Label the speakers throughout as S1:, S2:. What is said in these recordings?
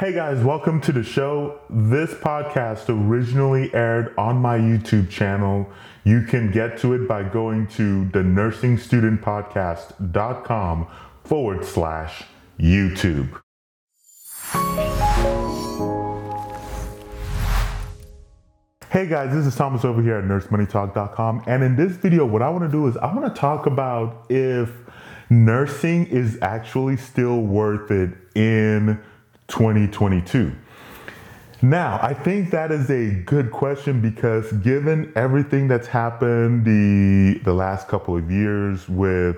S1: Hey guys, welcome to the show. This podcast originally aired on my YouTube channel. You can get to it by going to the nursingstudentpodcast.com forward slash YouTube. Hey guys, this is Thomas over here at nursemoneytalk.com. And in this video, what I want to do is I want to talk about if nursing is actually still worth it in 2022. Now, I think that is a good question because given everything that's happened the the last couple of years with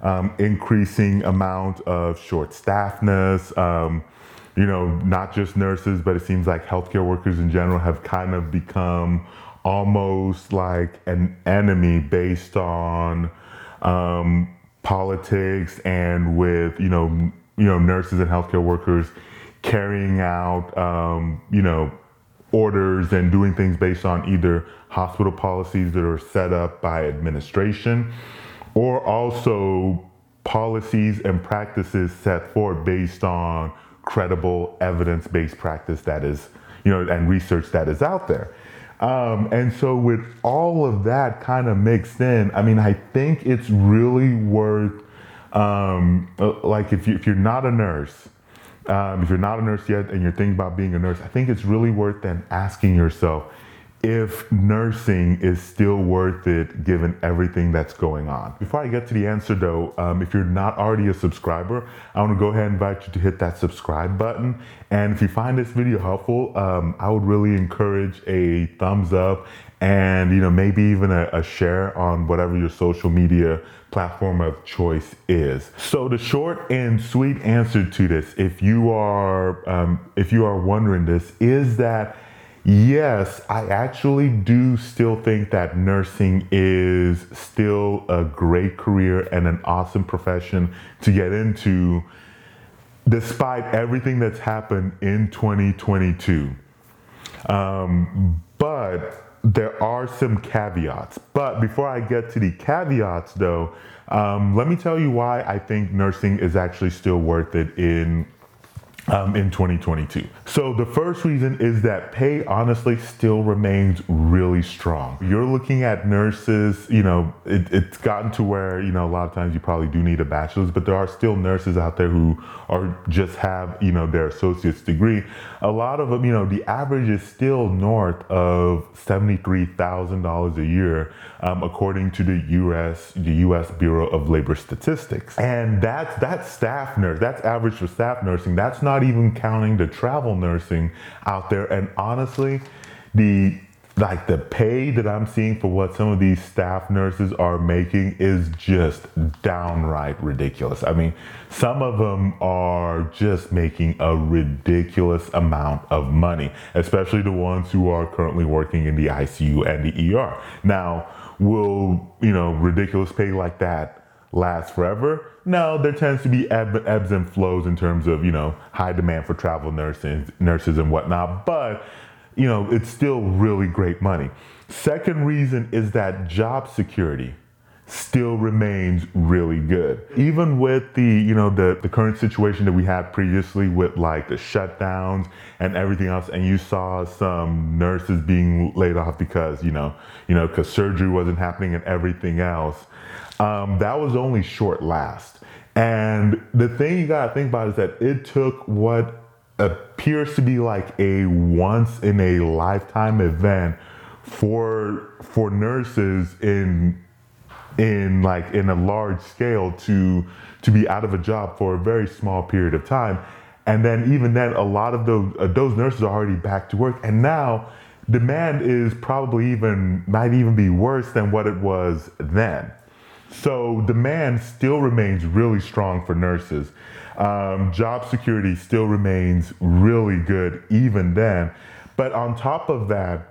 S1: um, increasing amount of short staffness, um, you know, not just nurses, but it seems like healthcare workers in general have kind of become almost like an enemy based on um, politics and with you know you know nurses and healthcare workers carrying out, um, you know, orders and doing things based on either hospital policies that are set up by administration or also policies and practices set forth based on credible evidence-based practice that is, you know, and research that is out there. Um, and so with all of that kind of mixed in, I mean, I think it's really worth, um, uh, like if, you, if you're not a nurse, um, if you're not a nurse yet and you're thinking about being a nurse, I think it's really worth then asking yourself if nursing is still worth it given everything that's going on. Before I get to the answer though, um, if you're not already a subscriber, I want to go ahead and invite you to hit that subscribe button. And if you find this video helpful, um, I would really encourage a thumbs up and you know maybe even a, a share on whatever your social media platform of choice is. So the short and sweet answer to this, if you are um, if you are wondering this, is that yes, I actually do still think that nursing is still a great career and an awesome profession to get into, despite everything that's happened in 2022. Um, but there are some caveats. But before I get to the caveats, though, um, let me tell you why I think nursing is actually still worth it in um, in 2022. So the first reason is that pay honestly still remains really strong. You're looking at nurses, you know, it, it's gotten to where, you know, a lot of times you probably do need a bachelor's, but there are still nurses out there who are just have, you know, their associate's degree. A lot of them, you know, the average is still north of $73,000 a year, um, according to the U.S. the U.S. Bureau of Labor Statistics. And that's, that's staff nurse, that's average for staff nursing. That's not not even counting the travel nursing out there. And honestly, the like the pay that I'm seeing for what some of these staff nurses are making is just downright ridiculous. I mean, some of them are just making a ridiculous amount of money, especially the ones who are currently working in the ICU and the ER. Now, will, you know, ridiculous pay like that last forever. No, there tends to be ebb, ebbs and flows in terms of, you know, high demand for travel nurses, nurses and whatnot, but, you know, it's still really great money. Second reason is that job security still remains really good. Even with the, you know, the, the current situation that we had previously with like the shutdowns and everything else, and you saw some nurses being laid off because, you know, you know, because surgery wasn't happening and everything else. Um, that was only short last. And the thing you gotta think about is that it took what appears to be like a once in a lifetime event for for nurses in in like in a large scale to to be out of a job for a very small period of time. And then even then a lot of those uh, those nurses are already back to work. And now demand is probably even might even be worse than what it was then so demand still remains really strong for nurses. Um, job security still remains really good even then. But on top of that,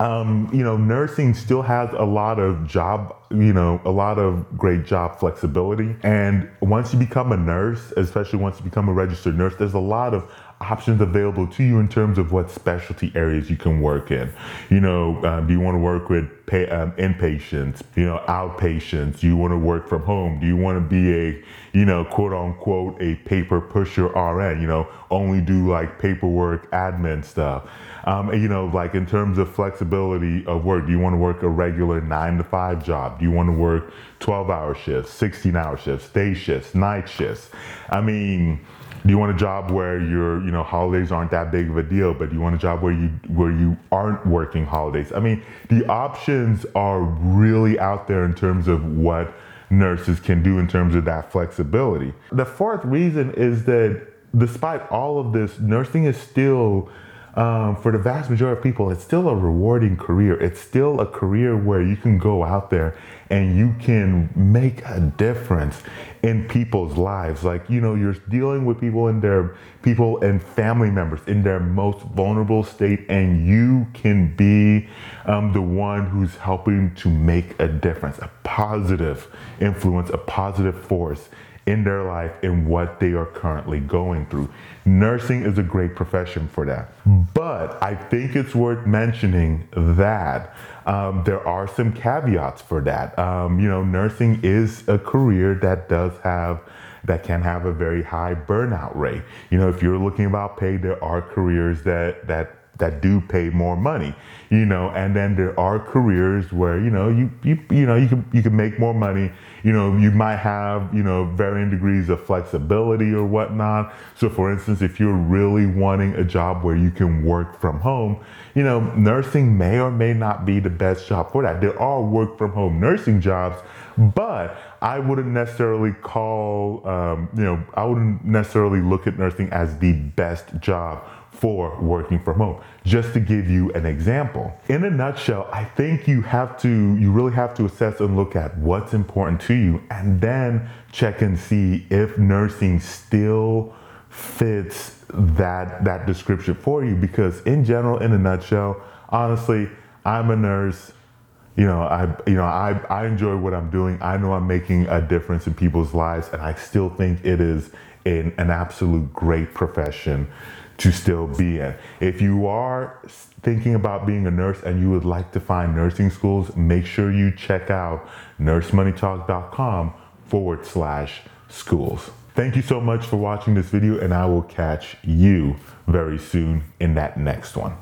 S1: um, you know, nursing still has a lot of job, you know, a lot of great job flexibility. And once you become a nurse, especially once you become a registered nurse, there's a lot of options available to you in terms of what specialty areas you can work in. You know, um, do you want to work with pay, um, inpatients, you know, outpatients? Do you want to work from home? Do you want to be a, you know, quote unquote, a paper pusher RN, you know, only do like paperwork, admin stuff? Um, you know, like in terms of flexibility of work, do you want to work a regular nine to five job? Do you want to work 12 hour shifts, 16 hour shifts, day shifts, night shifts? I mean, do you want a job where your you know holidays aren't that big of a deal but do you want a job where you where you aren't working holidays i mean the options are really out there in terms of what nurses can do in terms of that flexibility the fourth reason is that despite all of this nursing is still um, for the vast majority of people, it's still a rewarding career. It's still a career where you can go out there and you can make a difference in people's lives. Like, you know, you're dealing with people in their people and family members in their most vulnerable state, and you can be um, the one who's helping to make a difference, a positive influence, a positive force in their life and what they are currently going through. Nursing is a great profession for that. But I think it's worth mentioning that um, there are some caveats for that. Um, you know, nursing is a career that does have that can have a very high burnout rate. You know, if you're looking about pay, there are careers that that that do pay more money, you know, and then there are careers where, you know, you, you, you know, you can, you can make more money, you know, you might have, you know, varying degrees of flexibility or whatnot. So for instance, if you're really wanting a job where you can work from home, you know, nursing may or may not be the best job for that. There are work from home nursing jobs, but I wouldn't necessarily call, um, you know, I wouldn't necessarily look at nursing as the best job for working from home. Just to give you an example. In a nutshell, I think you have to, you really have to assess and look at what's important to you and then check and see if nursing still fits that that description for you because in general in a nutshell honestly i'm a nurse you know i you know i i enjoy what i'm doing i know i'm making a difference in people's lives and i still think it is an, an absolute great profession to still be in. If you are thinking about being a nurse and you would like to find nursing schools, make sure you check out nursemoneytalk.com forward slash schools. Thank you so much for watching this video and I will catch you very soon in that next one.